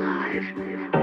live.